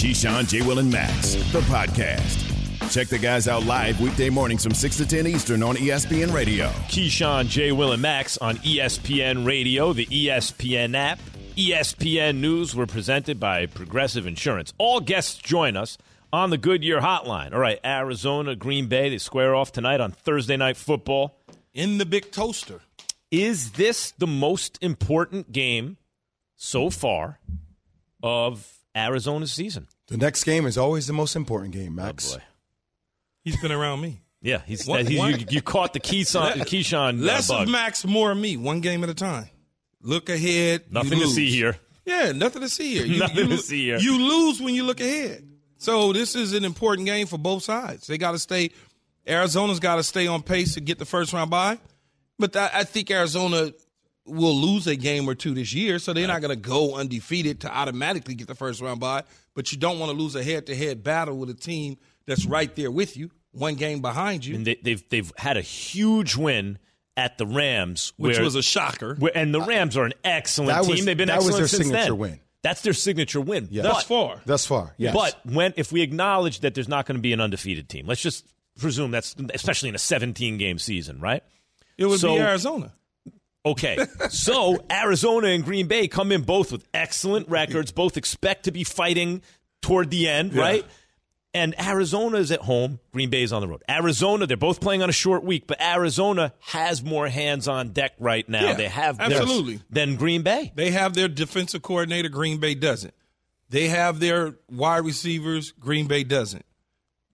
Keyshawn, J. Will, and Max, the podcast. Check the guys out live weekday mornings from 6 to 10 Eastern on ESPN Radio. Keyshawn, J. Will, and Max on ESPN Radio, the ESPN app. ESPN News were presented by Progressive Insurance. All guests join us on the Goodyear Hotline. All right, Arizona, Green Bay, they square off tonight on Thursday Night Football. In the big toaster. Is this the most important game so far of Arizona's season? The next game is always the most important game, Max. Oh, boy. He's been around me. Yeah, he's, One- he- one- you, you caught the Keyshawn, Keyshawn uh, Less bug. of Max, more of me. One game at a time. Look ahead. you Nothing to see here. Yeah, nothing to see here. You, Nothing you to see here. You lose when you look ahead. So this is an important game for both sides. They got to stay. Arizona's got to stay on pace to get the first round bye. But I, I think Arizona will lose a game or two this year, so they're not going to go undefeated to automatically get the first round bye. But you don't want to lose a head to head battle with a team that's right there with you, one game behind you, And they, they've, they've had a huge win at the Rams, which where- was a shocker. where- and the Rams are an excellent That team. was- They've been excellent. that was excellent their since signature then. win. That's their signature win. Yeah. Thus far. Thus far, yes. but when if we acknowledge that there's not going to be an undefeated team, let's just presume that's especially in a 17 game season, right? It would So- be Arizona. Okay. so Arizona and Green Bay come in both with excellent records, both expect to be fighting toward the end, right? And Arizona is at home, Green Bay is on the road. Arizona, they're both playing on a short week, but Arizona has more hands on deck right now. Yeah, they have absolutely. than Green Bay. They have their defensive coordinator. Green Bay doesn't. They have their wide receivers. Green Bay doesn't.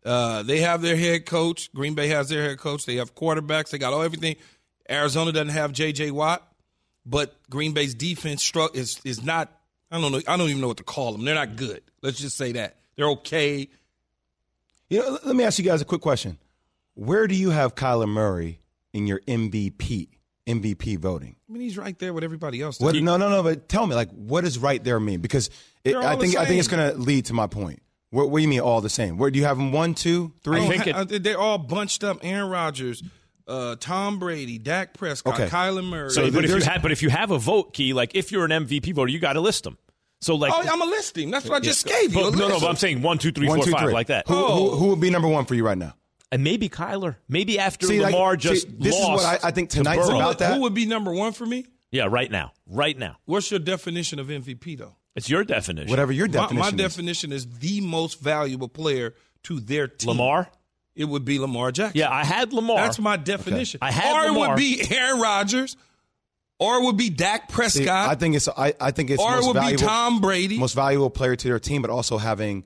Uh, they have their head coach. Green Bay has their head coach. They have quarterbacks. They got all everything. Arizona doesn't have J.J. Watt, but Green Bay's defense stru- is is not. I don't know. I don't even know what to call them. They're not good. Let's just say that they're okay. You know, let me ask you guys a quick question. Where do you have Kyler Murray in your MVP MVP voting? I mean, he's right there with everybody else. What, no, no, no. But tell me, like, what does right there mean? Because it, I think I think it's going to lead to my point. What, what do you mean all the same? Where do you have them? One, two, three. I think it- ha- they're all bunched up. Aaron Rodgers, uh, Tom Brady, Dak Prescott, Okay. Kyler Murray. So, but if you have, but if you have a vote key, like if you're an MVP voter, you got to list them. So like, oh, I'm a listing. That's what I just gave you. but, no, no, but I'm saying one, two, three, One, four, two, five, three. like that. Who, Oh. who, who would be number one for you right now? And maybe Kyler, maybe after See, like, Lamar see, just this is what I- I think to tonight's Burrow. about that. Who would be number one for me? Yeah, right now, right now. What's your definition of MVP, though? It's your definition. Whatever your My, definition my is. definition is the most valuable player to their team. Lamar. It would be Lamar Jackson. Yeah, I had Lamar. That's my definition. I had or it would be Aaron Rodgers, or it would be Dak Prescott, See, I think it's I, I think it's or it most would valuable, be Tom Brady. most valuable player to their team, but also having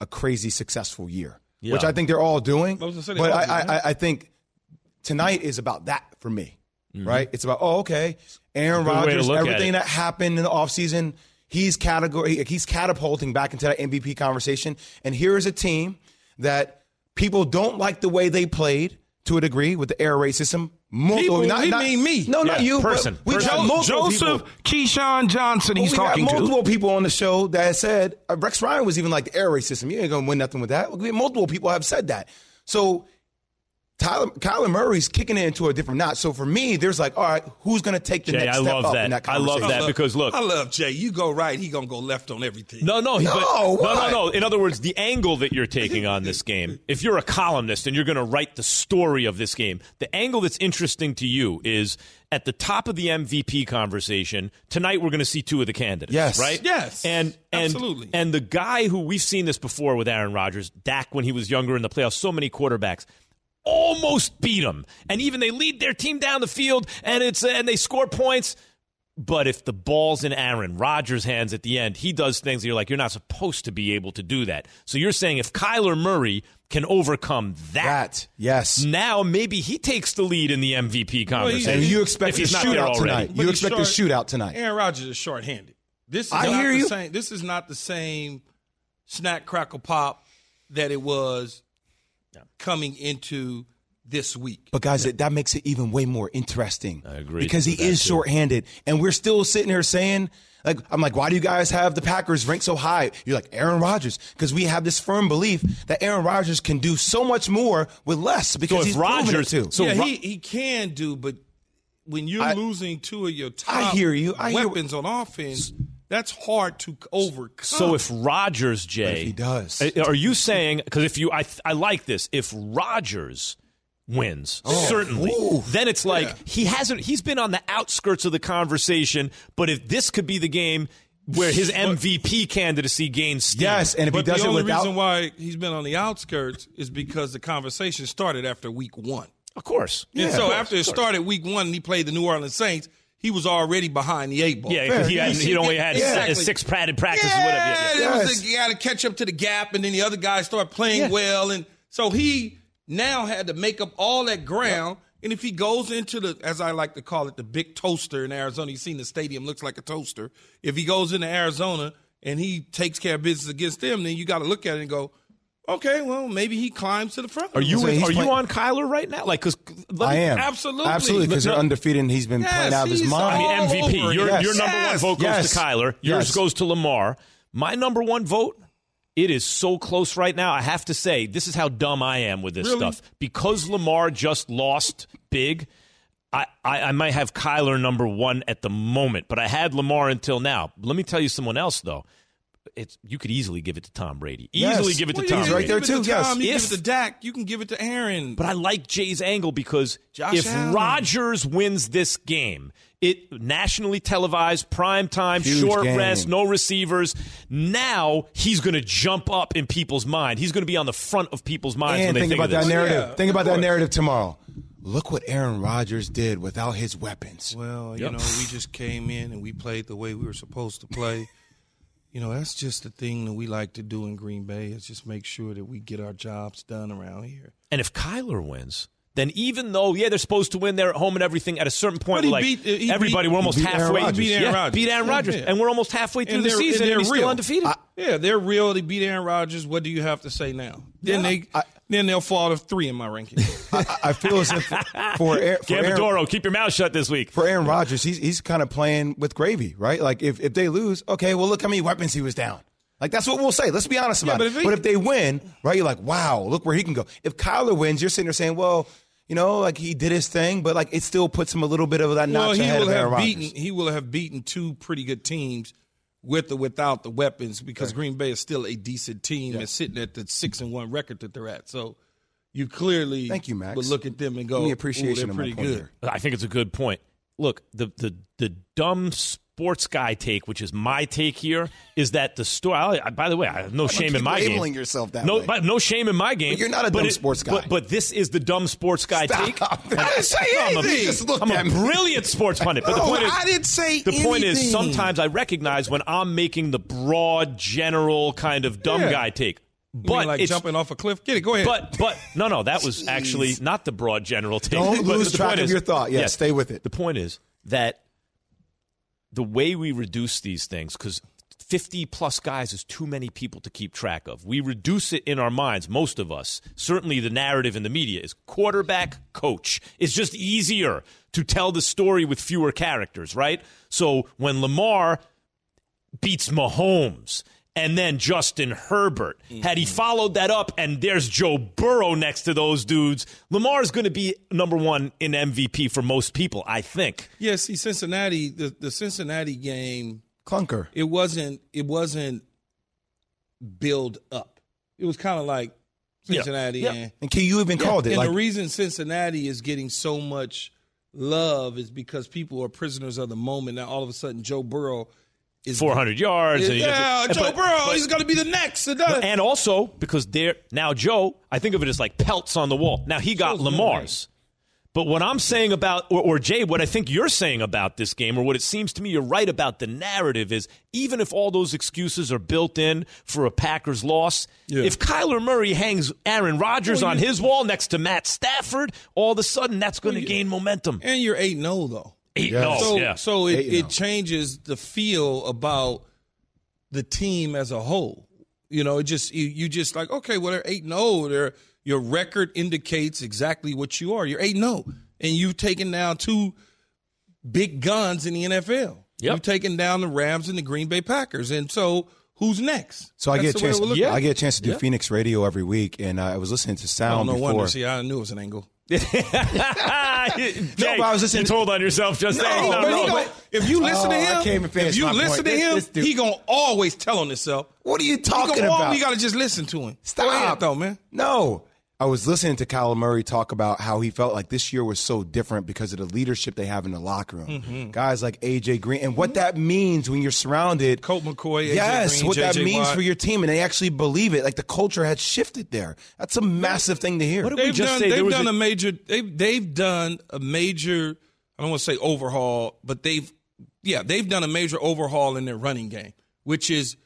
a crazy successful year, Yeah. which I think they're all doing. I was gonna say they But I, I. I, I think tonight is about that for me, Mm-hmm. right? It's about oh okay, Aaron Good Rodgers, everything that happened in the offseason, he's category he's catapulting back into that MVP conversation. And here is a team that people don't like the way they played to a degree with the air raid system. Multiple, People, he mean me. No, not you. person, We person. got multiple Joseph people. Keyshawn Johnson, he's we got talking to. multiple people on the show that said uh, Rex Ryan was even like the air raid system. You ain't gonna win nothing with that. Multiple people have said that. So Tyler, Kyler Murray's kicking it into a different notch. So for me, there's like, all right, who's gonna take the Jay, next I step love up that. in that I love that because look, I love Jay. You go right, he gonna go left on everything. No, no, he- No, but, no, no, no. In other words, the angle that you're taking on this game, if you're a columnist and you're going to write the story of this game, the angle that's interesting to you is at the top of the MVP conversation. Tonight, we're going to see two of the candidates. Yes. right. Yes. and and Absolutely. and the guy who we've seen this before with Aaron Rodgers, Dak, when he was younger in the playoffs, so many quarterbacks. Almost beat them, and even they lead their team down the field, and it's and they score points. But if the ball's in Aaron Rodgers' hands at the end, he does things that you're like, you're not supposed to be able to do that. So you're saying if Kyler Murray can overcome that, That yes. now maybe he takes the lead in the MVP conversation. And you expect if a he's shootout tonight. But You he's expect a short- shootout tonight. Aaron Rodgers is shorthanded. This is I not hear the you. same. This is not the same snack crackle pop that it was coming into this week. But guys, that, that makes it even way more interesting. I agree because he is that, is too. shorthanded, and we're still sitting here saying, like, I'm like, why do you guys have the Packers ranked so high? You're like Aaron Rodgers because we have this firm belief that Aaron Rodgers can do so much more with less because if he's proven Rodgers- too. so yeah, Ro- he, he can do, but when you're I- losing two of your top I hear you. I hear- weapons on offense, That's hard to overcome. So if Rodgers, Jay, if he does. Are you saying because if you, I, I like this. If Rodgers wins, oh, certainly, Ooh. then it's like Yeah. he hasn't. He's been on the outskirts of the conversation. But if this could be the game where his MVP candidacy gains steam, yes, and if but he does the it only without reason why he's been on the outskirts is because the conversation started after week one. of course, and so after it started week one, and he played the New Orleans Saints. He was already behind the eight ball. yeah, 'cause he, had, he only had Exactly. six padded practices, Yeah, whatever. Yeah, yeah. there was a- you got to catch up to the gap, and then the other guys start playing Yeah. well, and so he now had to make up all that ground. And if he goes into the, as I like to call it, the big toaster in Arizona, you've seen the stadium looks like a toaster. If he goes into Arizona and he takes care of business against them, then you got to look at it and go, okay, well maybe he climbs to the front. Are you So he's are you on Kyler right now? Like, because I am Absolutely. absolutely because No- they're undefeated and he's been Yes, playing out of his he's I mean, mind. MVP. over it. Your, Yes. your number one vote goes Yes. to Kyler. Yours Yes. goes to Lamar. My number one vote. It is so close right now. I have to say, this is how dumb I am with this Really? stuff. Because Lamar just lost big, I, I, I might have Kyler number one at the moment, but I had Lamar until now. Let me tell you someone else, though. It's you could easily give it to Tom Brady. Yes. Easily give it to Well, Tom you He's right there too, to yes. Tom, you If- give it to Dak. You can give it to Aaron. But I like Jay's angle because Josh if Allen. Rodgers wins this game, it nationally televised, prime time, Huge short game. rest, no receivers. Now he's going to jump up in people's mind. He's going to be on the front of people's minds And when they think think, about of that narrative. Yeah, think of about that narrative tomorrow. Look what Aaron Rodgers did without his weapons. Well, you Yep. know, we just came in and we played the way we were supposed to play. You know, that's just the thing that we like to do in Green Bay is just make sure that we get our jobs done around here. And if Kyler wins, then even though yeah they're supposed to win, they're at home and everything. At a certain point, like beat- uh, everybody, beat- we're almost he beat Aaron halfway. Rodgers. Beat Aaron yeah, Rodgers. beat Aaron Yeah, Rodgers, yeah. and we're almost halfway through And the season, and and, they're still real. undefeated. Yeah, they're real. They beat Aaron Rodgers. What do you have to say now? Then they then they'll fall to three in my ranking. I, I feel as if for, Aaron, for, Aaron, Gambadoro, keep your mouth shut this week. for Aaron Rodgers, he's he's kind of playing with gravy, right? Like if, if they lose, okay, well look how many weapons he was down. Like that's what we'll say. Let's be honest about but it. if he- but if they win, right, you're like, wow, look where he can go. If Kyler wins, you're sitting there saying, well, you know, like he did his thing, but like it still puts him a little bit of that well, notch he ahead will of Aaron have Rodgers. beaten he will have beaten two pretty good teams with or without the weapons because Green Bay is still a decent team and sitting at the six and one record that they're at. So you clearly Thank you, Max. would look at them and go, Give appreciation they're pretty good. there. I think it's a good point. Look, the the the dumb sports guy take, which is my take here, is that the story. I, by the way, I have no shame in keep my labeling game. yourself that no, way. but no shame in my game. But you're not a dumb sports guy. But, but this is the dumb sports guy take. Stop. I didn't say No, I'm a- anything. Just looked I'm a me. brilliant sports pundit. But the point is, I didn't say The point is, sometimes I recognize when I'm making the broad, general kind of dumb Yeah. guy take. You But mean like it's jumping off a cliff. Get it. Go ahead. but but no no that was actually not the broad general take. Don't But lose the track point of is- your thought. Yeah, stay with it. The point is that the way we reduce these things because 50 plus guys is too many people to keep track of. We reduce it in our minds, most of us. Certainly the narrative in the media is quarterback, coach. It's just easier to tell the story with fewer characters, right? So when Lamar beats Mahomes and then Justin Herbert. Had he mm-hmm. followed that up and there's Joe Burrow next to those dudes, Lamar's going to be number one in MVP for most people, I think. yeah, see, Cincinnati, the, the Cincinnati game, Clunker. it wasn't it wasn't build up. It was kind of like Cincinnati Yeah. and And can you even called it And like the reason Cincinnati is getting so much love is because people are prisoners of the moment. Now all of a sudden Joe Burrow is 400 yards. and Yeah, Joe but- Burrow, but- he's going to be the next. and also because they're now Joe, I think of it as like pelts on the wall. Now he got Joe's Lamar's. But what I'm saying about, or, or Jay, what I think you're saying about this game, or what it seems to me you're right about the narrative is even if all those excuses are built in for a Packers loss, Yeah. if Kyler Murray hangs Aaron Rodgers Well, on his wall next to Matt Stafford, all of a sudden that's going to you- gain momentum. And you're 8 0, though. Eight, Yes. no, So, yeah. so it, Eight it oh. changes the feel about the team as a whole. You know, it just you, you just like okay, well they're eight and zero. They're your record indicates exactly what you are. You're eight and zero, and you've taken down two big guns in the NFL. Yep. You've taken down the Rams and the Green Bay Packers, and so who's next? So I get a chance. Yeah. I get a chance to do Yeah. Phoenix radio every week, and I was listening to Oh, sound no before. wonder. See, I knew it was an angle. Jay, but I was listening- You told on yourself just No, saying. But no, he no, gon- but- if you listen to Oh, I him, can't even finish if you listen point. to him, this dude- he gonna always tell on himself. What are you He talking gonna al- about? You gotta just listen to him. Stop. Go ahead, though, man. No. I was listening to Kyler Murray talk about how he felt like this year was so different because of the leadership they have in the locker room. Mm-hmm. Guys like AJ Green and what that means when you're surrounded. Colt McCoy, AJ yes, Green, what that JJ means Watt. for your team, and they actually believe it. Like the culture had shifted there. That's a massive thing to hear. What did we They've just done, say? They've done a- a, major. They've they've done a major. I don't want to say overhaul, but they've yeah they've done a major overhaul in their running game, which is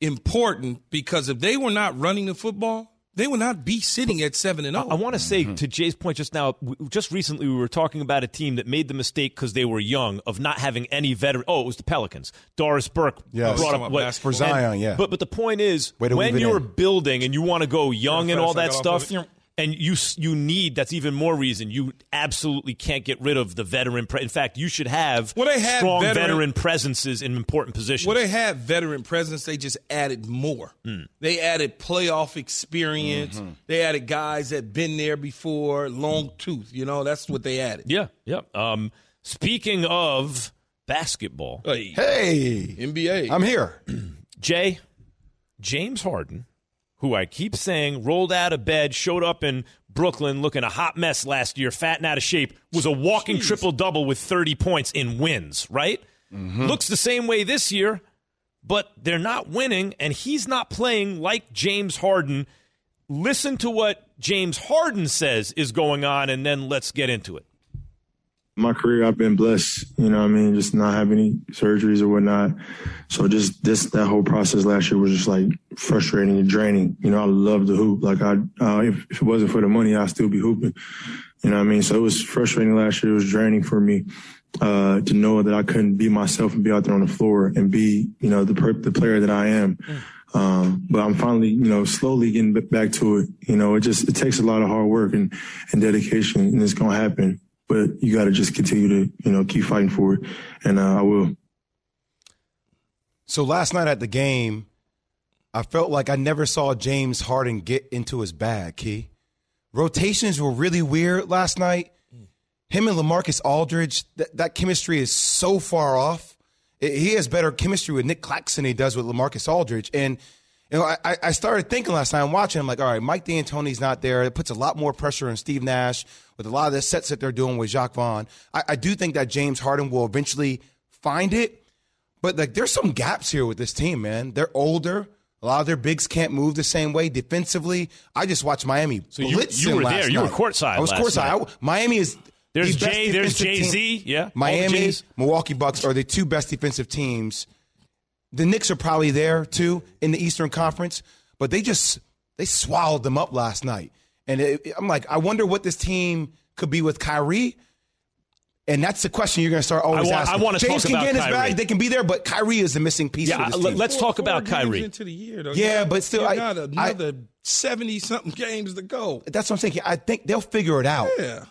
important because if they were not running the football, they will not be sitting at seven and oh. I zero. want to say to Jay's point just now, w- just recently we were talking about a team that made the mistake because they were young of not having any veteran. Oh, it was the Pelicans. Doris Burke Yes. brought Talking up what. For Zion, yeah. But but the point is, when you're in. building and you want to go young and all that stuff, of it. And you you need that's even more reason you absolutely can't get rid of the veteran. Pre- in fact, you should have Well, they have strong veteran- veteran presences in important positions. Well, they had veteran presence. They just added more. Hmm. They added playoff experience. Mm-hmm. They added guys that been there before, long tooth. You know, that's what they added. yeah, yeah. Um, speaking of basketball, Hey, hey, NBA. I'm here. Jay, James Harden, who I keep saying rolled out of bed, showed up in Brooklyn looking a hot mess last year, fat and out of shape, was a walking triple double with 30 points in wins, right? Mm-hmm. Looks the same way this year, but they're not winning, and he's not playing like James Harden. Listen to what James Harden says is going on, and then let's get into it. My career, I've been blessed, you know what I mean, just not having any surgeries or whatnot. So just this, that whole process last year was just like frustrating and draining. You know, I love the hoop. Like I, uh, if, if it wasn't for the money, I'd still be hooping. You know what I mean? So it was frustrating last year. It was draining for me, uh, to know that I couldn't be myself and be out there on the floor and be, you know, the, per- the player that I am. Um, but I'm finally, you know, slowly getting b- back to it. You know, it just, it takes a lot of hard work and, and dedication and it's going to happen but you got to just continue to, you know, keep fighting for it. And uh, I will. So last night at the game, I felt like I never saw James Harden get into his bag, Key. Rotations were really weird last night. Him and LaMarcus Aldridge, that, that chemistry is so far off. It- he has better chemistry with Nick Claxton he does with LaMarcus Aldridge. And you know, I, I started thinking last night, I'm watching, I'm like, all right, Mike D'Antoni's not there. It puts a lot more pressure on Steve Nash with a lot of the sets that they're doing with Jacque Vaughn. I, I do think that James Harden will eventually find it. But like, there's some gaps here with this team, man. They're older. A lot of their bigs can't move the same way defensively. I just watched Miami. So you- you were there. You were courtside I was last courtside. night. I- Miami is. There's the Jay, there's. Jay-Z, yeah, all the Miami, Milwaukee Bucks are the two best defensive teams. The Knicks are probably there too in the Eastern Conference, but they just they swallowed them up last night. And it, I'm like, I wonder what this team could be with Kyrie. And that's the question you're going to start always I want- I asking. wanna James talk can about get in his Kyrie. bag; they can be there, but Kyrie is the missing piece Yeah, for this let- team. let's talk Four about games Kyrie. into the year, though. Yeah, You but still, I- got I- another seventy something games to go. that's what I'm saying. I think they'll figure it out. Yeah.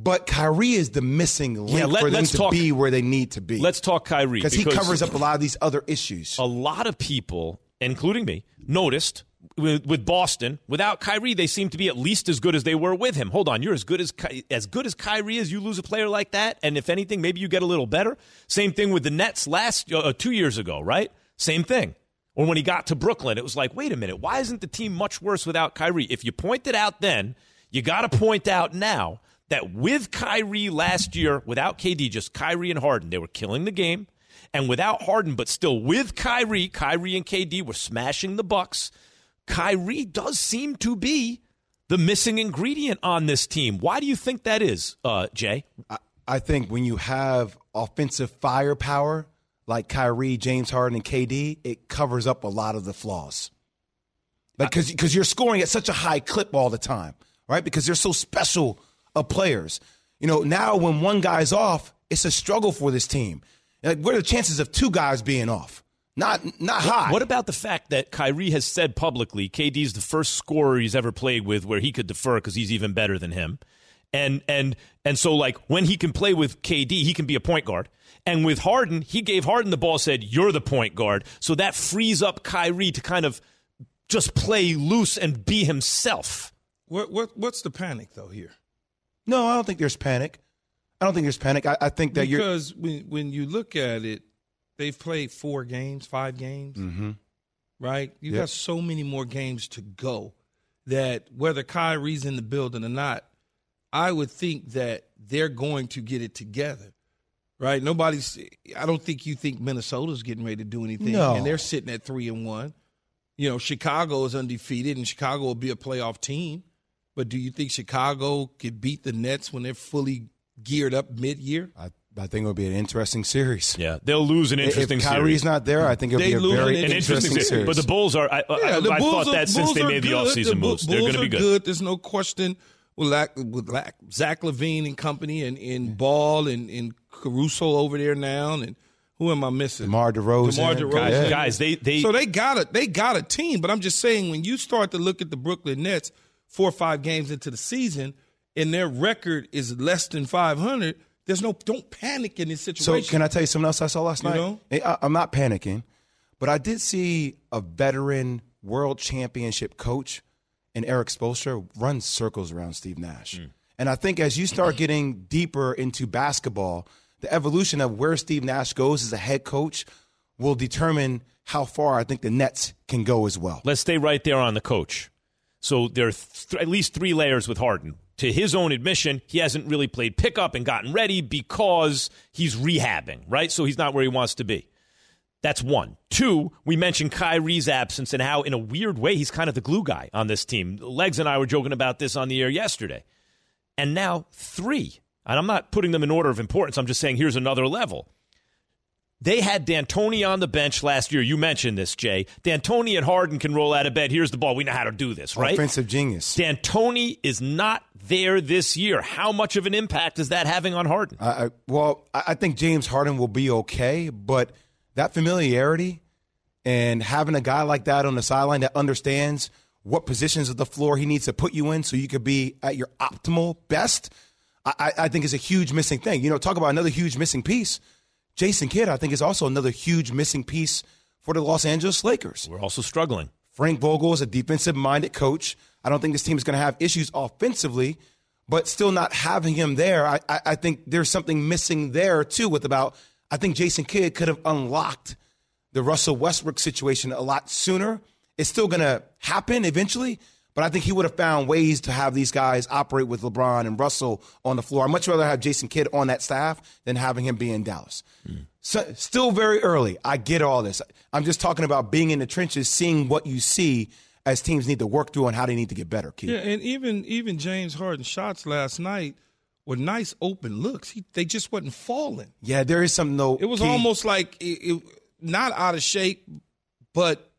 But Kyrie is the missing link Yeah, let- for them to talk- be where they need to be. Let's talk Kyrie because he covers up a lot of these other issues. a lot of people, including me, noticed with, with Boston, without Kyrie, they seem to be at least as good as they were with him. Hold on, you're as good as as good as Kyrie is. You lose a player like that, and if anything, maybe you get a little better. Same thing with the Nets last uh, two years ago, right? Same thing. Or when he got to Brooklyn, it was like, wait a minute, why isn't the team much worse without Kyrie? If you pointed out then, you got to point out now that with Kyrie last year, without KD, just Kyrie and Harden, they were killing the game. And without Harden, but still with Kyrie, Kyrie and KD were smashing the Bucks. Kyrie does seem to be the missing ingredient on this team. Why do you think that is, uh, Jay? I, I think when you have offensive firepower like Kyrie, James Harden, and KD, it covers up a lot of the flaws. Like because because you're scoring at such a high clip all the time, right? Because they're so special of players. You know, now when one guy's off, it's a struggle for this team. Like, what are the chances of two guys being off? Not not high. What about the fact that Kyrie has said publicly KD's the first scorer he's ever played with where he could defer because he's even better than him, and and and so like when he can play with KD, he can be a point guard. And with Harden, he gave Harden the ball, said you're the point guard, so that frees up Kyrie to kind of just play loose and be himself. What what what's the panic though here? No, I don't think there's panic. I don't think there's panic. I, I think that you're because when when you look at it, they've played four games, five games, Mm-hmm. right? You Yep. got so many more games to go that whether Kyrie's in the building or not, I would think that they're going to get it together, right? Nobody's. I don't think you think Minnesota's getting ready to do anything, No. and they're sitting at three and one. You know, Chicago is undefeated, and Chicago will be a playoff team. But do you think Chicago could beat the Nets when they're fully geared up mid-year? I, I think it would be an interesting series. Yeah, they'll lose an interesting series. if Kyrie's series. not there, I think it'll They be a lose very an an interesting, interesting series. series. But the Bulls are. I, I, Yeah, the I Bulls thought are- that since Bulls they are made the offseason Bu- moves, they're going to be are good. There's no question with, Lack, with Lack, Zach LaVine and company and, and Ball and, and Caruso over there now. And who am I missing? DeMar DeRozan. DeMar DeRozan. Guys, Yeah. guys, they they So they got a they got a team, but I'm just saying when you start to look at the Brooklyn Nets four or five games into the season and their record is less than 500, there's no don't panic in this situation. So can I tell you something else I saw last You night? know? I, I'm not panicking, but I did see a veteran world championship coach and Erik Spoelstra run circles around Steve Nash. Hmm. And I think as you start getting deeper into basketball, the evolution of where Steve Nash goes as a head coach will determine how far I think the Nets can go as well. let's stay right there on the coach. So there are th- at least three layers with Harden. To his own admission, he hasn't really played pickup and gotten ready because he's rehabbing, right? So he's not where he wants to be. That's one. Two, we mentioned Kyrie's absence and how, in a weird way, he's kind of the glue guy on this team. Legs and I were joking about this on the air yesterday. And now, three, and I'm not putting them in order of importance, I'm just saying here's another level. They had D'Antoni on the bench last year. You mentioned this, Jay. D'Antoni and Harden can roll out of bed. Here's the ball. We know how to do this, right? Offensive genius. D'Antoni is not there this year. How much of an impact is that having on Harden? I, I, well, I think James Harden will be okay, but that familiarity and having a guy like that on the sideline that understands what positions of the floor he needs to put you in so you could be at your optimal best, I- I think is a huge missing thing. You know, talk about another huge missing piece. Jason Kidd, I think, is also another huge missing piece for the Los Angeles Lakers. We're also struggling. Frank Vogel is a defensive minded coach. I don't think this team is going to have issues offensively, but still not having him there, I, I, I think there's something missing there too. With about, I think Jason Kidd could have unlocked the Russell Westbrook situation a lot sooner. It's still going to happen eventually, but I think he would have found ways to have these guys operate with LeBron and Russell on the floor. I'd much rather have Jason Kidd on that staff than having him be in Dallas. Mm. So, still very early. I get all this. I'm just talking about being in the trenches, seeing what you see as teams need to work through and how they need to get better. Keith. Yeah, and even even James Harden shots last night were nice open looks. He, they just wasn't falling. Yeah, there is something though. It was Key. almost like it, it, not out of shape, but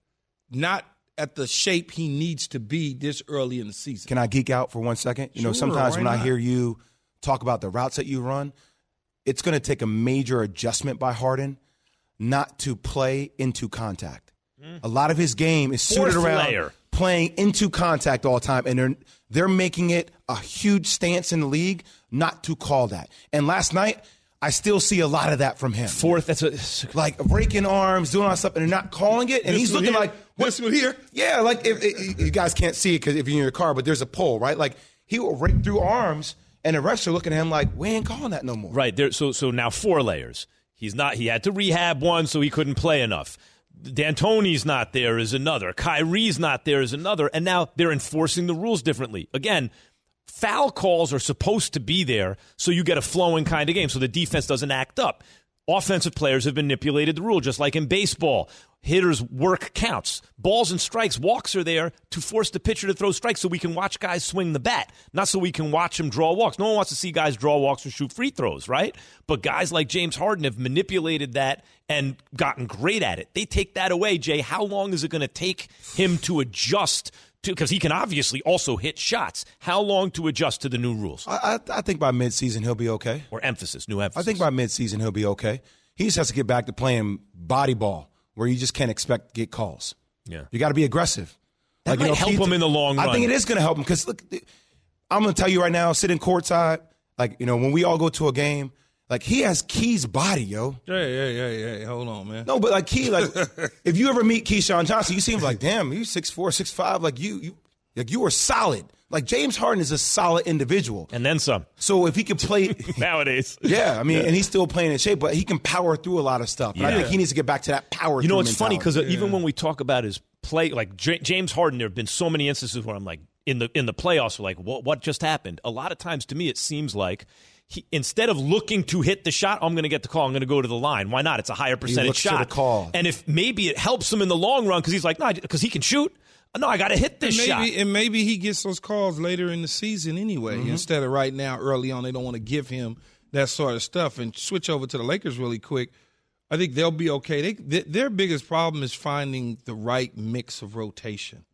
not at the shape he needs to be this early in the season. Can I geek out for one second? You know, sometimes why when I hear you talk about the routes that you run, it's going to take a major adjustment by Harden not to play into contact. A lot of his game is suited Mm. Fourth around layer. playing into contact all the time, and they're they're making it a huge stance in the league not to call that. And last night, I still see a lot of that from him. Fourth, that's a like breaking arms, doing all that stuff, and they're not calling it. And he's looking here, like, "What's here. Yeah, like if, if- you guys can't see it because if you're in your car, but there's a pole, right? Like he will rake through arms, and the refs are looking at him like, we ain't calling that no more. Right there. So so now four layers. He's not. He had to rehab one, so he couldn't play enough. D'Antoni's not there is another. Kyrie's not there is another, and now they're enforcing the rules differently. Again, foul calls are supposed to be there so you get a flowing kind of game, so the defense doesn't act up. Offensive players have manipulated the rule, just like in baseball. Hitters' work counts. Balls and strikes, walks are there to force the pitcher to throw strikes so we can watch guys swing the bat, not so we can watch them draw walks. No one wants to see guys draw walks or shoot free throws, right? But guys like James Harden have manipulated that and gotten great at it. They take that away, Jay. How long is it going to take him to adjust because he can obviously also hit shots. How long to adjust to the new rules I, I, I think by midseason he'll be okay. or emphasis, new emphasis? I think by midseason he'll be okay. He just has to get back to playing body ball, where you just can't expect to get calls. Yeah. you got to be aggressive. That might help him in the long run. I think it is going to help him because look, I'm going to tell you right now, sitting courtside, like you know, when we all go to a game, like he has Key's body, yo. Yeah, yeah, yeah, yeah. hold on, man. No, but like Key, like if you ever meet Keyshawn Johnson, you seem like, damn, you six four, six five, like you, you, like you are solid. Like James Harden is a solid individual. And then some. So if he could play nowadays. Yeah, I mean, and he's still playing in shape, but he can power through a lot of stuff. And I think he needs to get back to that power. You know, through it's funny mentality. because uh, even when we talk about his play, like J- James Harden, there have been so many instances where I'm like, in the in the playoffs, we're like, what what just happened? A lot of times, to me, it seems like. He, instead of looking to hit the shot, I'm going to get the call. I'm going to go to the line. Why not? It's a higher percentage looks to shot. the call. And if maybe it helps him in the long run because he's like, no, because he can shoot. No, I got to hit this and maybe, shot. And maybe he gets those calls later in the season anyway, Mm-hmm. instead of right now, early on. They don't want to give him that sort of stuff. And switch over to the Lakers really quick. I think they'll be okay. They, th their biggest problem is finding the right mix of rotation.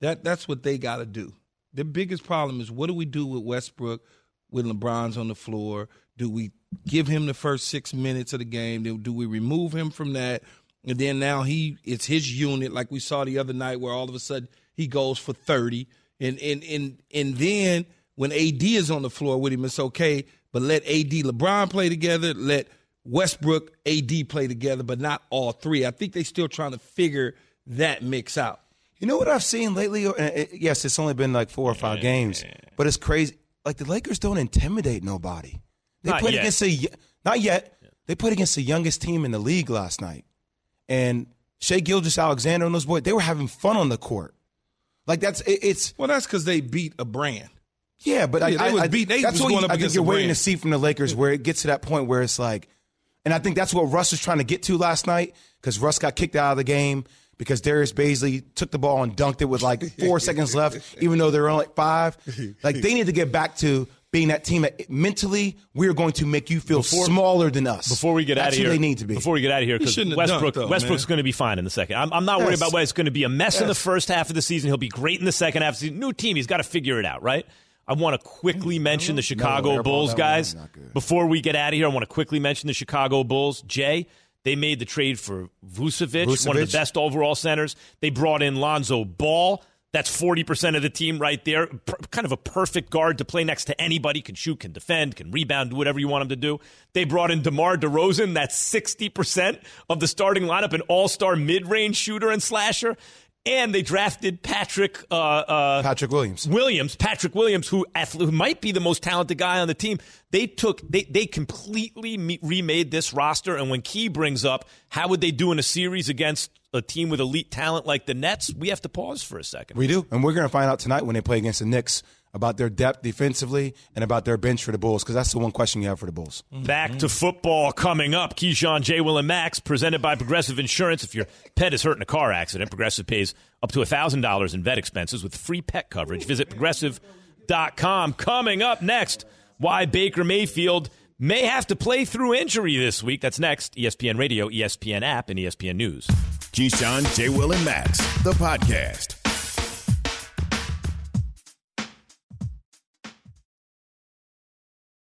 That that's what they got to do. Their biggest problem is what do we do with Westbrook when LeBron's on the floor? Do we give him the first six minutes of the game? Do do we remove him from that? And then now he it's his unit, like we saw the other night, where all of a sudden he goes for thirty, and and and and then when AD is on the floor with him, it's okay. But let AD LeBron play together. Let Westbrook AD play together, but not all three. I think they're still trying to figure that mix out. You know what I've seen lately? Uh, uh, Yes, it's only been like four or five games, but it's crazy. Like the Lakers don't intimidate nobody. They Not played yet. against a not yet. They played against the youngest team in the league last night, and Shai Gilgeous-Alexander and those boys they were having fun on the court. Like that's it, it's Well, that's because they beat a brand. yeah, but I, Yeah, they I, was I beat- they that's was what going you, up I think you're waiting brand. to see from the Lakers where it gets to that point where it's like, and I think that's what Russ was trying to get to last night because Russ got kicked out of the game because Darius Bazley took the ball and dunked it with like four seconds left, even though they're only five. Like they need to get back to being that team that mentally we're going to make you feel smaller than us. Before we get That's out of who here, they need to be. Before we get out of here, because shouldn't Westbrook, dunked, though, Westbrook's man. going to be fine in the second. I'm, I'm not worried about whether it's going to be a mess in the first half of the season. He'll be great in the second half of the season. New team, he's got to figure it out, right? I want to quickly mention the Chicago airball, Bulls, guys. was not good. Before we get out of here, I want to quickly mention the Chicago Bulls. Jay, they made the trade for Vucevic, one of the best overall centers. They brought in Lonzo Ball. That's 40% of the team right there. Per- kind of a perfect guard to play next to anybody. Can shoot, can defend, can rebound, do whatever you want him to do. They brought in DeMar DeRozan. That's 60% of the starting lineup, an all star mid range shooter and slasher. And they drafted Patrick uh, uh, Patrick Williams. Williams, Patrick Williams, who, who might be the most talented guy on the team. They took, they, they completely me- remade this roster. And when Key brings up how would they do in a series against a team with elite talent like the Nets, we have to pause for a second. We do, and we're going to find out tonight when they play against the Knicks about their depth defensively and about their bench for the Bulls because that's the one question you have for the Bulls. Mm-hmm. Back to football coming up. Keyshawn, J. Will, and Max, presented by Progressive Insurance. If your pet is hurt in a car accident, Progressive pays up to $1,000 in vet expenses with free pet coverage. Visit progressive.com. Coming up next, why Baker Mayfield may have to play through injury this week. That's next. ESPN Radio, ESPN app, and ESPN News. Keyshawn, J. Will, and Max, the podcast.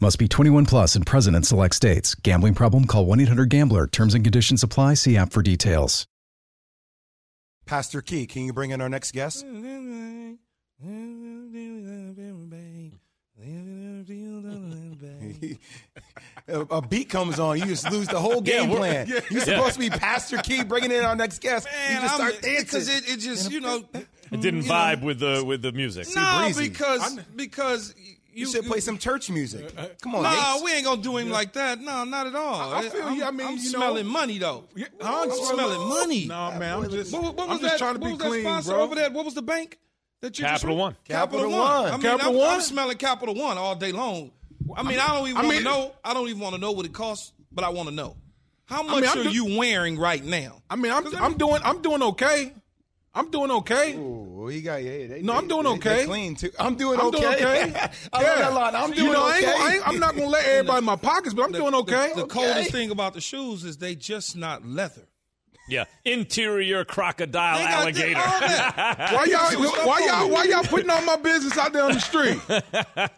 Must be 21 plus and present in select states. Gambling problem? Call 1 800 Gambler. Terms and conditions apply. See app for details. Pastor Key, can you bring in our next guest? a, a beat comes on, you just lose the whole game plan. You're supposed to be Pastor Key bringing in our next guest. you Man, just I'm- start dancing. because it, it just you know It didn't You know. vibe with the with the music. No, breezy. because because You, should play some church music. Uh, uh, Come on, No, Nate. we ain't gonna do him like that. No, not at all. I feel I'm, you. I mean, I'm you know- smelling money though. Yeah, I'm smelling money. Nah, man, I'm just, What, what was I'm just that, trying to what be was that clean, sponsor bro. over there? What was the bank? That you Capital just One. Capital One. I mean, Capital I'm, One? I'm smelling Capital One all day long. I mean, I don't even I want to mean- know. I don't even want to know what it costs, but I want to know how much I'm are do- you wearing right now? I mean, I'm, 'Cause I'm doing, I'm doing okay. I'm doing okay. Ooh, he got yeah. They, No, I'm doing they- okay. They clean too. I'm doing I'm okay. doing okay. I love that line. I'm you doing know, I okay. ain't, gonna- I ain't, I'm not gonna let everybody in my pockets, but I'm doing okay. The, the coldest thing about the shoes is they just not leather. Yeah, interior crocodile alligator. why y'all, why y'all, why y'all putting all my business out there on the street?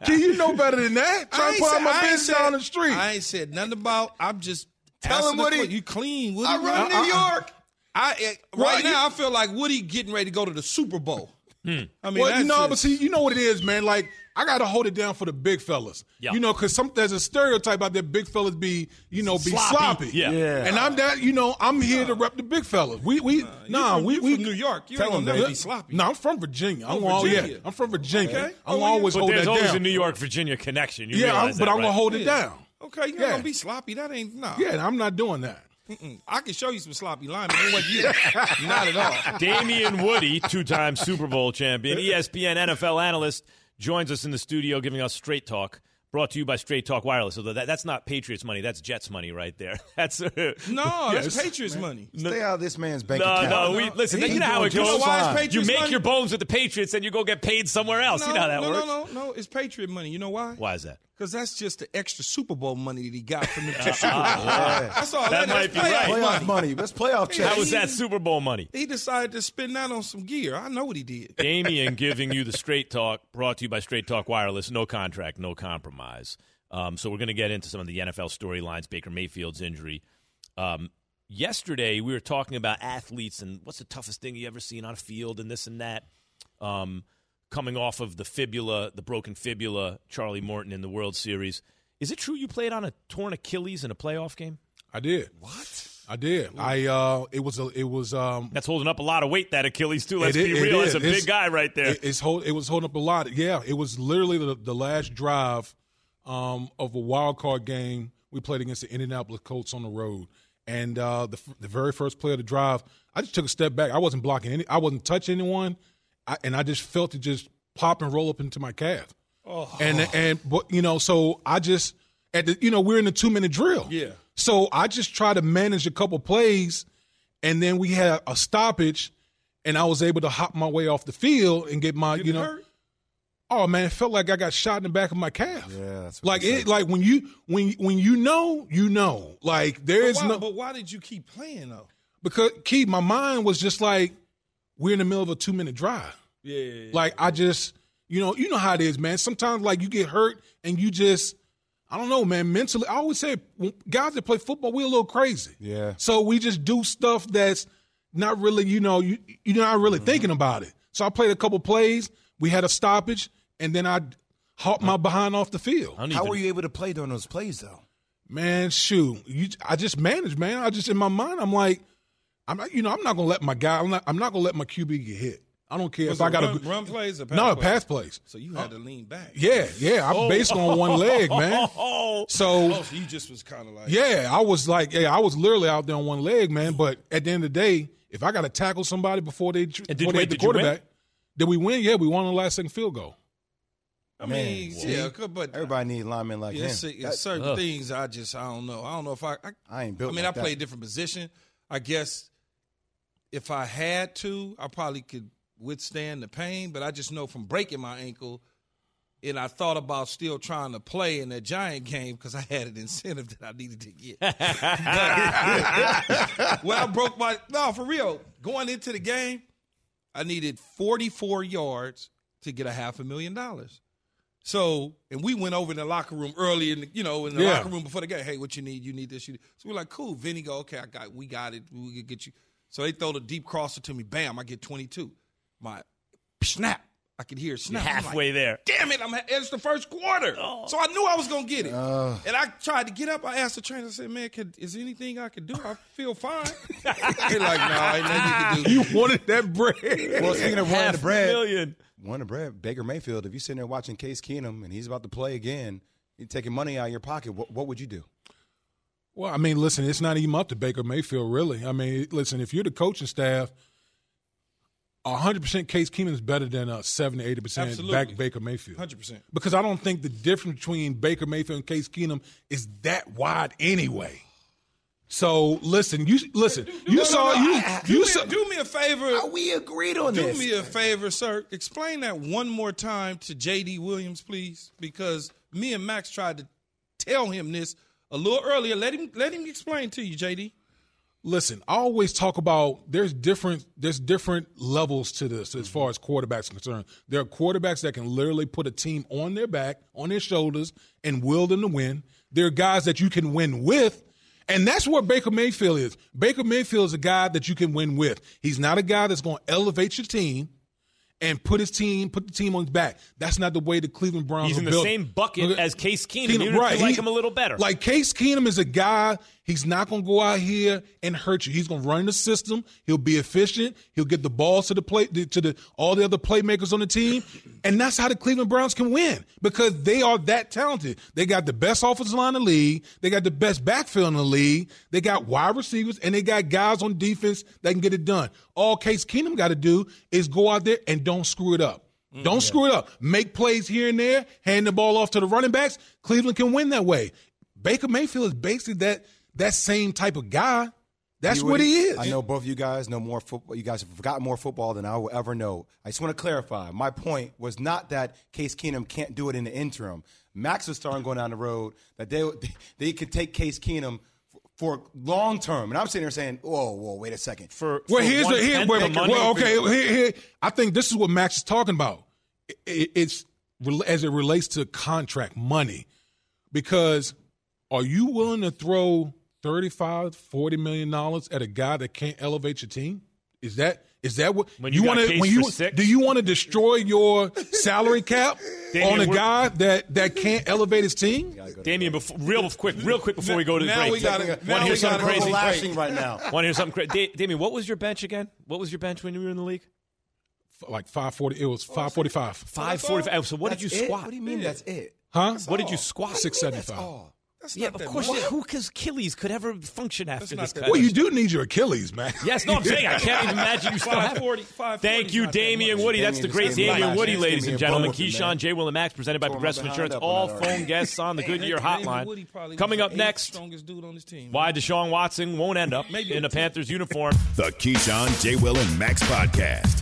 Gee, you know better than that. I Trying to put said- all my business said- out on the street. I ain't said nothing about. I'm just Tell him, the Woody. que- You clean, Woody. I run Uh-uh. New York. I eh, Well, right you- now I feel like Woody getting ready to go to the Super Bowl. I mean, well, that's no, but see, you know what it is, man. Like I got to hold it down for the big fellas. Yeah. You know, because some there's a stereotype out there. Big fellas be, you know, be Sloppy. sloppy. Yeah. Yeah. And I'm that. You know, I'm here to rep the big fellas. We we you nah from, we you we from New York. You Tell ain't gonna him, be sloppy. No, I'm from Virginia. I'm Oh, all Virginia. yeah. I'm from Virginia. Okay. I'm Oh, well, always But hold there's always a New York Virginia connection. You yeah, I'm, but that, I'm right? gonna hold it down. Okay, you're not Yeah. gonna be sloppy. That ain't no. Yeah, I'm not doing that. Mm-mm. I can show you some sloppy linemen. It wasn't you. not at all. Damien Woody, two-time Super Bowl champion, ESPN NFL analyst, joins us in the studio giving us straight talk. Brought to you by Straight Talk Wireless. So that, that's not Patriots money. That's Jets money right there. That's No, that's Yes. Patriots money. Stay out of this man's bank no, account. no. We listen. He you know how doing it just goes. why it's. Patriots You make money? your bones with the Patriots, and you go get paid somewhere else. No, you know how that no, works. no, no, no. It's Patriot money. You know why? Why is that? Because that's just the extra Super Bowl money that he got from the Super Bowl. That's all. That That, might be playoff right. Playoff money. money. That's playoff check. How was that Super Bowl money? He decided to spend that on some gear. I know what he did. Damien giving you the straight talk, brought to you by Straight Talk Wireless. No contract, no compromise. Um, so we're going to get into some of the NFL storylines. Baker Mayfield's injury. Um, yesterday we were talking about athletes and what's the toughest thing you ever seen on a field and this and that. Um, coming off of the fibula, the broken fibula, Charlie Morton in the World Series. Is it true you played on a torn Achilles in a playoff game? I did. What? I did. I uh, it was a, it was um, That's holding up a lot of weight. That Achilles too. Let's It be it real. is. It's a big guy right there. It, it's hold, it was holding up a lot. Yeah, it was literally the, the last drive um, of a wild card game. We played against the Indianapolis Colts on the road, and uh, the the very first play of the drive, I just took a step back. I wasn't blocking any. I wasn't touching anyone, I, and I just felt it just pop and roll up into my calf. Oh. And and but you know, so I just at the you know we're in the two minute drill. Yeah. So I just try to manage a couple plays, and then we had a stoppage, and I was able to hop my way off the field and get my Did you it know. hurt? Oh man, it felt like I got shot in the back of my calf. Yeah, that's what like it. Like when you when when you know, you know. Like there But is why, no but why did you keep playing though? because Keith, my mind was just like we're in the middle of a two minute drive. Yeah. Like I just, you know, you know how it is, man. Sometimes like you get hurt and you just, I don't know, man. Mentally, I always say guys that play football, we're a little crazy. Yeah. So we just do stuff that's not really, you know, you you're not really mm-hmm. thinking about it. So I played a couple plays. We had a stoppage, and then I hopped my behind off the field. I How even- were you able to play during those plays though? Man, shoot, you, I just managed, man. I just in my mind, I'm like, I'm not, you know, I'm not gonna let my guy, I'm not, I'm not gonna let my QB get hit. I don't care Was if I got run, a run plays or pass no plays? pass plays. So you had to lean back. Yeah, yeah. I'm oh. based on one leg, man. Oh, So Oh, so you just was kind of like yeah, I was like, yeah, I was literally out there on one leg, man. But at the end of the day, if I got to tackle somebody before they did- before they wait, hit the did quarterback, did we win? Yeah, we won the last second field goal. I mean, Man, yeah, see? but Everybody needs linemen like yeah, him. it's, it's That- certain Ugh. things I just I don't know. I don't know if I I, I ain't built I mean, like I play a different position. I guess if I had to, I probably could withstand the pain. But I just know from breaking my ankle, and I thought about still trying to play in that Giant game because I had an incentive that I needed to get. But when I broke my no for real, going into the game, I needed 44 yards to get a half a million dollars. So, and we went over in the locker room early in the, you know, in the Yeah. locker room before the game. Hey, what you need? You need this. You need. So we're like, cool. Vinny go, okay, I got, we got it. We can get you. So they throw the deep crosser to me. Bam, I get 22. My snap, I could hear it snap. I'm halfway like, there. Damn it! I'm it's the first quarter, oh. so I knew I was gonna get it. and I tried to get up. I asked the trainer. I said, "Man, could, is there anything I could do? I feel fine." They're like, "No, ain't nothing you can do." You wanted that bread. Well, speaking of wanting Half the a bread, million. one the bread, Baker Mayfield. If you're sitting there watching Case Keenum and he's about to play again, you're taking money out of your pocket. What, what would you do? Well, I mean, listen, it's not even up to Baker Mayfield, really. I mean, listen, if you're the coaching staff, 100% Case Keenum is better than a 70 80% Absolutely. back Baker Mayfield. 100%. Because I don't think the difference between Baker Mayfield and Case Keenum is that wide anyway. So listen, you listen. You No, no, saw no, you I- do you me, saw. do me a favor. Uh, we agreed on this. Do me a favor, sir. Explain that one more time to JD Williams, please, because me and Max tried to tell him this a little earlier. Let him let him explain to you, JD. Listen, I always talk about there's different there's different levels to this as far as quarterbacks are concerned. There are quarterbacks that can literally put a team on their back, on their shoulders, and will them to win. There are guys that you can win with, and that's where Baker Mayfield is. Baker Mayfield is a guy that you can win with. He's not a guy that's going to elevate your team and put his team, put the team on his back. That's not the way the Cleveland Browns. He's in the built. same bucket as Case Keenum, even if you like him a little better. Like Case Keenum is a guy. He's not going to go out here and hurt you. He's going to run the system. He'll be efficient. He'll get the balls to the play to the all the other playmakers on the team, and that's how the Cleveland Browns can win because they are that talented. They got the best offensive line in the league. They got the best backfield in the league. They got wide receivers, and they got guys on defense that can get it done. All Case Keenum got to do is go out there and don't screw it up. Mm, don't screw it up. Make plays here and there. Hand the ball off to the running backs. Cleveland can win that way. Baker Mayfield is basically that that same type of guy. That's You what would- he is. I know both of you guys know more football. You guys have forgotten more football than I will ever know. I just want to clarify. My point was not that Case Keenum can't do it in the interim. Max was starting going down the road that they they could take Case Keenum for long term, and I'm sitting there saying, "Whoa, whoa, wait a second. for Well, for here's the here. one-tenth Wait, well, okay. Here, here, I think this is what Max is talking about. I- I- It's as it relates to contract money, because are you willing to throw 35 40 million dollars at a guy that can't elevate your team? Is that is that what When you got wanna- Case when you six? do you want to destroy your salary cap Damien, on a guy that that can't elevate his team? Damien, before, real quick, real quick before we go to the Now break. we gotta- Want to hear something crazy? lashing right now. Want to hear something crazy? Da- Damien, what was your bench again? What was your bench when you were in the league? Like 540 it was 545. Five forty-five. So what did you That's it? squat? What do you mean that's it? Huh? What did you squat? 675. That's Yeah, of course. much. Who his Achilles could ever function after this? that kind Well, you do need your Achilles, man. Yes, no, I'm saying I can't even imagine you still have. 540, 540 Thank you, not Damien. Woody. That's the great just Damien Woody, ladies and gentlemen. bulletin, Keyshawn, man. J. Will and Max, presented by Progressive Insurance. All phone guests on the Goodyear Damien hotline. Coming up next, strongest dude on his team. why Deshaun Watson won't end up in a a- Panthers uniform. The Keyshawn, J. Will, and Max podcast.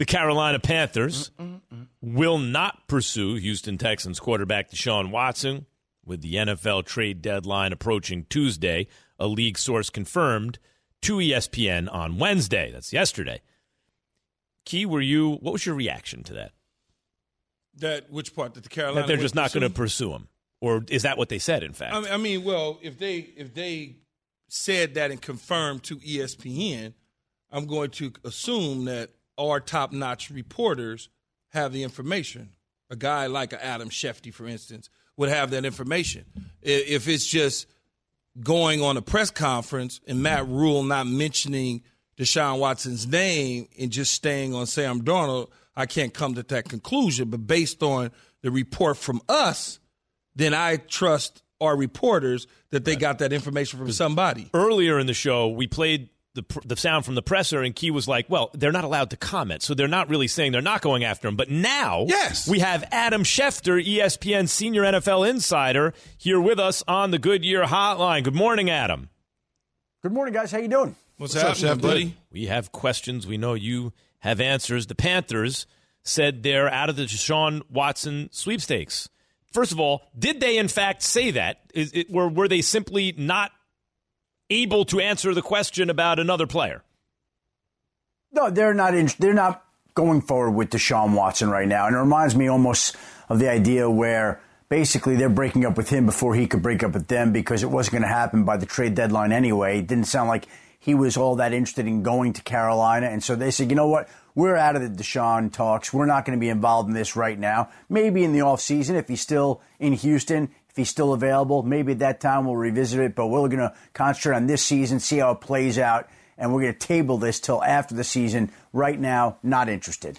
The Carolina Panthers will not pursue Houston Texans quarterback Deshaun Watson with the NFL trade deadline approaching Tuesday. A league source confirmed to ESPN on Wednesday. That's yesterday. Key, were you? What was your reaction to that? That which part that the Carolina That they're just not going to pursue? him, or is that what they said? In fact, I mean, I mean, well, if they if they said that and confirmed to ESPN, I'm going to assume that our top notch reporters have the information. A guy like Adam Shefty, for instance, would have that information. If it's just going on a press conference and Matt Rhule not mentioning Deshaun Watson's name and just staying on Sam Darnold, I can't come to that conclusion. But based on the report from us, then I trust our reporters that they got that information from somebody. Earlier in the show, we played the, the sound from the presser, and Key was like, well, they're not allowed to comment. So they're not really saying they're not going after him. But now yes. we have Adam Schefter, ESPN senior NFL insider, here with us on the Goodyear Hotline. Good morning, Adam. Good morning, guys. How you doing? What's, What's happening, up, buddy? We have questions. We know you have answers. The Panthers said they're out of the Deshaun Watson sweepstakes. First of all, did they in fact say that? Is it, were, were they simply not able to answer the question about another player. No, they're not. In, they're not going forward with Deshaun Watson right now, and it reminds me almost of the idea where basically they're breaking up with him before he could break up with them because it wasn't going to happen by the trade deadline anyway. It didn't sound like he was all that interested in going to Carolina, and so they said, you know what, we're out of the Deshaun talks. We're not going to be involved in this right now. Maybe in the offseason if he's still in Houston if he's still available, maybe at that time we'll revisit it. But we're going to concentrate on this season, see how it plays out, and we're going to table this till after the season. Right now, not interested.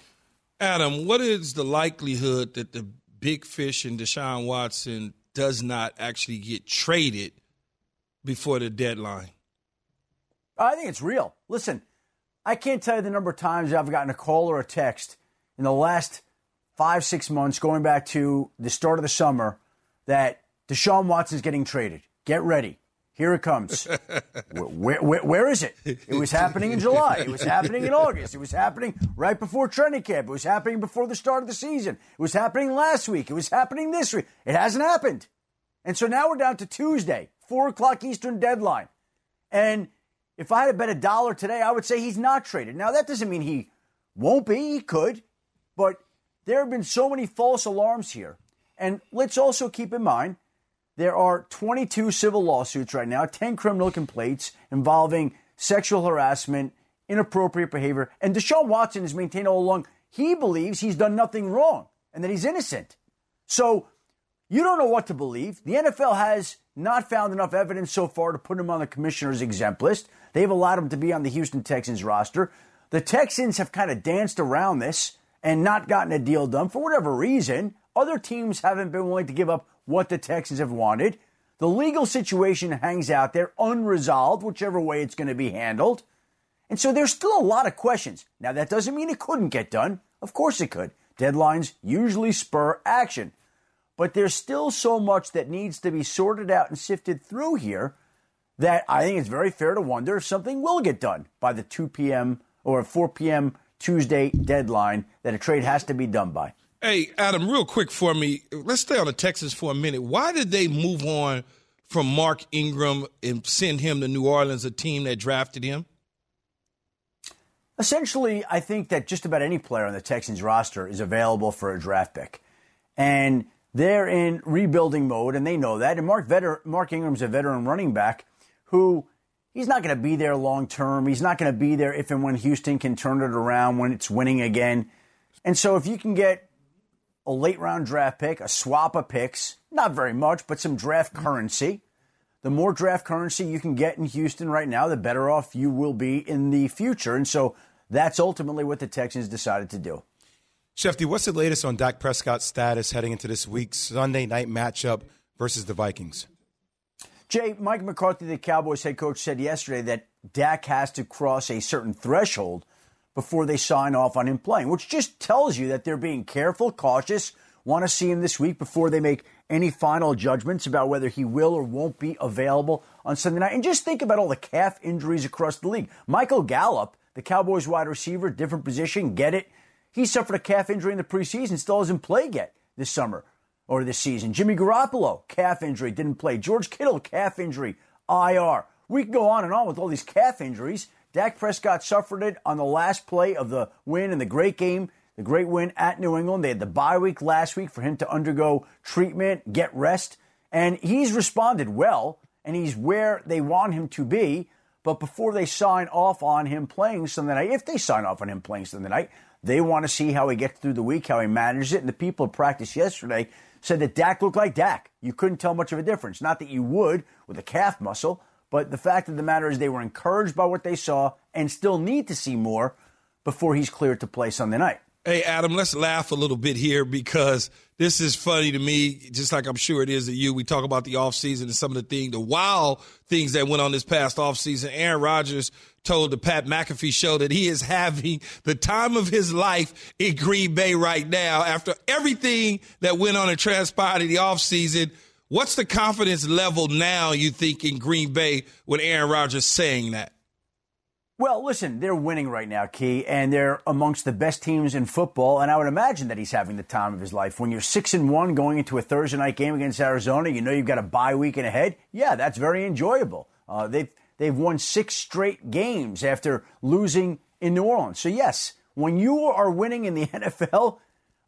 Adam, what is the likelihood that the big fish in Deshaun Watson does not actually get traded before the deadline? I think it's real. Listen, I can't tell you the number of times I've gotten a call or a text in the last five, six months, going back to the start of the summer, that Deshaun Watson's getting traded. Get ready. Here it comes. where, where, where is it? It was happening in July. It was happening in August. It was happening right before training camp. It was happening before the start of the season. It was happening last week. It was happening this week. It hasn't happened. And so now we're down to Tuesday, 4 o'clock Eastern deadline. And if I had to bet a dollar today, I would say he's not traded. Now, that doesn't mean he won't be. He could. But there have been so many false alarms here. And let's also keep in mind there are 22 civil lawsuits right now, 10 criminal complaints involving sexual harassment, inappropriate behavior. And Deshaun Watson has maintained all along he believes he's done nothing wrong and that he's innocent. So you don't know what to believe. The NFL has not found enough evidence so far to put him on the commissioner's exempt list. They've allowed him to be on the Houston Texans roster. The Texans have kind of danced around this and not gotten a deal done for whatever reason. Other teams haven't been willing to give up what the Texans have wanted. The legal situation hangs out there unresolved, whichever way it's going to be handled. And so there's still a lot of questions. Now, that doesn't mean it couldn't get done. Of course it could. Deadlines usually spur action. But there's still so much that needs to be sorted out and sifted through here that I think it's very fair to wonder if something will get done by the 2 p.m. or 4 p.m. Tuesday deadline that a trade has to be done by. Hey, Adam, real quick for me. Let's stay on the Texans for a minute. Why did they move on from Mark Ingram and send him to New Orleans, a team that drafted him? Essentially, I think that just about any player on the Texans roster is available for a draft pick. And they're in rebuilding mode, and they know that. And Mark, Veter- Mark Ingram's a veteran running back who he's not going to be there long term. He's not going to be there if and when Houston can turn it around when it's winning again. And so if you can get a late round draft pick, a swap of picks, not very much, but some draft mm-hmm. currency. The more draft currency you can get in Houston right now, the better off you will be in the future. And so that's ultimately what the Texans decided to do. Shefty, what's the latest on Dak Prescott's status heading into this week's Sunday night matchup versus the Vikings? Jay, Mike McCarthy, the Cowboys head coach, said yesterday that Dak has to cross a certain threshold before they sign off on him playing, which just tells you that they're being careful, cautious, want to see him this week before they make any final judgments about whether he will or won't be available on Sunday night. And just think about all the calf injuries across the league. Michael Gallup, the Cowboys wide receiver, different position, get it. He suffered a calf injury in the preseason, still hasn't played yet this summer or this season. Jimmy Garoppolo, calf injury, didn't play. George Kittle, calf injury, IR. We can go on and on with all these calf injuries. Dak Prescott suffered it on the last play of the win in the great game, the great win at New England. They had the bye week last week for him to undergo treatment, get rest, and he's responded well, and he's where they want him to be. But before they sign off on him playing Sunday night, if they sign off on him playing Sunday night, they want to see how he gets through the week, how he manages it. And the people at practice yesterday said that Dak looked like Dak. You couldn't tell much of a difference. Not that you would with a calf muscle, But the fact of the matter is, they were encouraged by what they saw and still need to see more before he's cleared to play Sunday night. Hey, Adam, let's laugh a little bit here because this is funny to me, just like I'm sure it is to you. We talk about the offseason and some of the things, the wild things that went on this past offseason. Aaron Rodgers told the Pat McAfee show that he is having the time of his life in Green Bay right now after everything that went on and transpired in the offseason. What's the confidence level now, you think, in Green Bay with Aaron Rodgers saying that? Well, listen, they're winning right now, Key, and they're amongst the best teams in football. And I would imagine that he's having the time of his life. When you're six and one going into a Thursday night game against Arizona, you know you've got a bye week and ahead. Yeah, that's very enjoyable. Uh, they've they've won six straight games after losing in New Orleans. So yes, when you are winning in the NFL,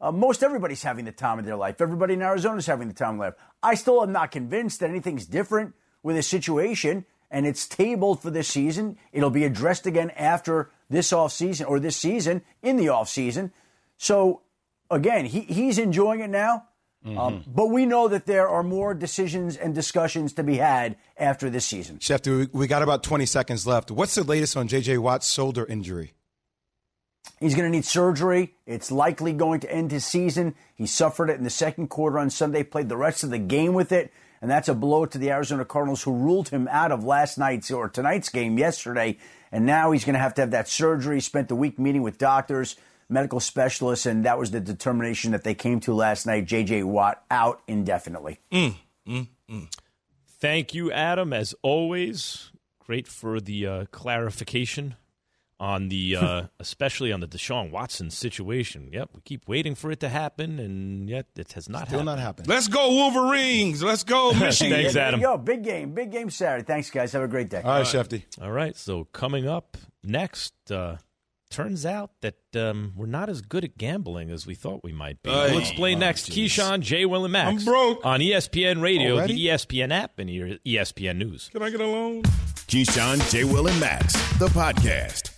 uh, most everybody's having the time of their life. Everybody in Arizona is having the time of their life. I still am not convinced that anything's different with this situation and it's tabled for this season. It'll be addressed again after this offseason or this season in the offseason. So, again, he, he's enjoying it now. Mm-hmm. Um, but we know that there are more decisions and discussions to be had after this season. Chef, we, we got about 20 seconds left. What's the latest on J.J. Watt's shoulder injury? He's going to need surgery. It's likely going to end his season. He suffered it in the second quarter on Sunday, played the rest of the game with it and that's a blow to the Arizona Cardinals who ruled him out of last night's or tonight's game yesterday. And now he's going to have to have that surgery. Spent the week meeting with doctors, medical specialists, and that was the determination that they came to last night. J.J. Watt out indefinitely. Mm, mm, mm. Thank you, Adam. As always, great for the uh, clarification on the uh, especially on the Deshaun Watson situation. Yep, we keep waiting for it to happen, and yet it has not Still happened. not happened. Let's go Wolverines. Let's go Michigan. Thanks, Adam. Yo, big game, big game Saturday. Thanks, guys. Have a great day. All right, Shefty. All right, so coming up next, uh, turns out that um, we're not as good at gambling as we thought we might be. Hey. we'll explain Oh, next. geez. Keyshawn, J. Will, and Max. I'm broke. on ESPN Radio, Already? the ESPN app, and your ESPN News. Can I get a loan? Keyshawn, J. Will, and Max, the podcast.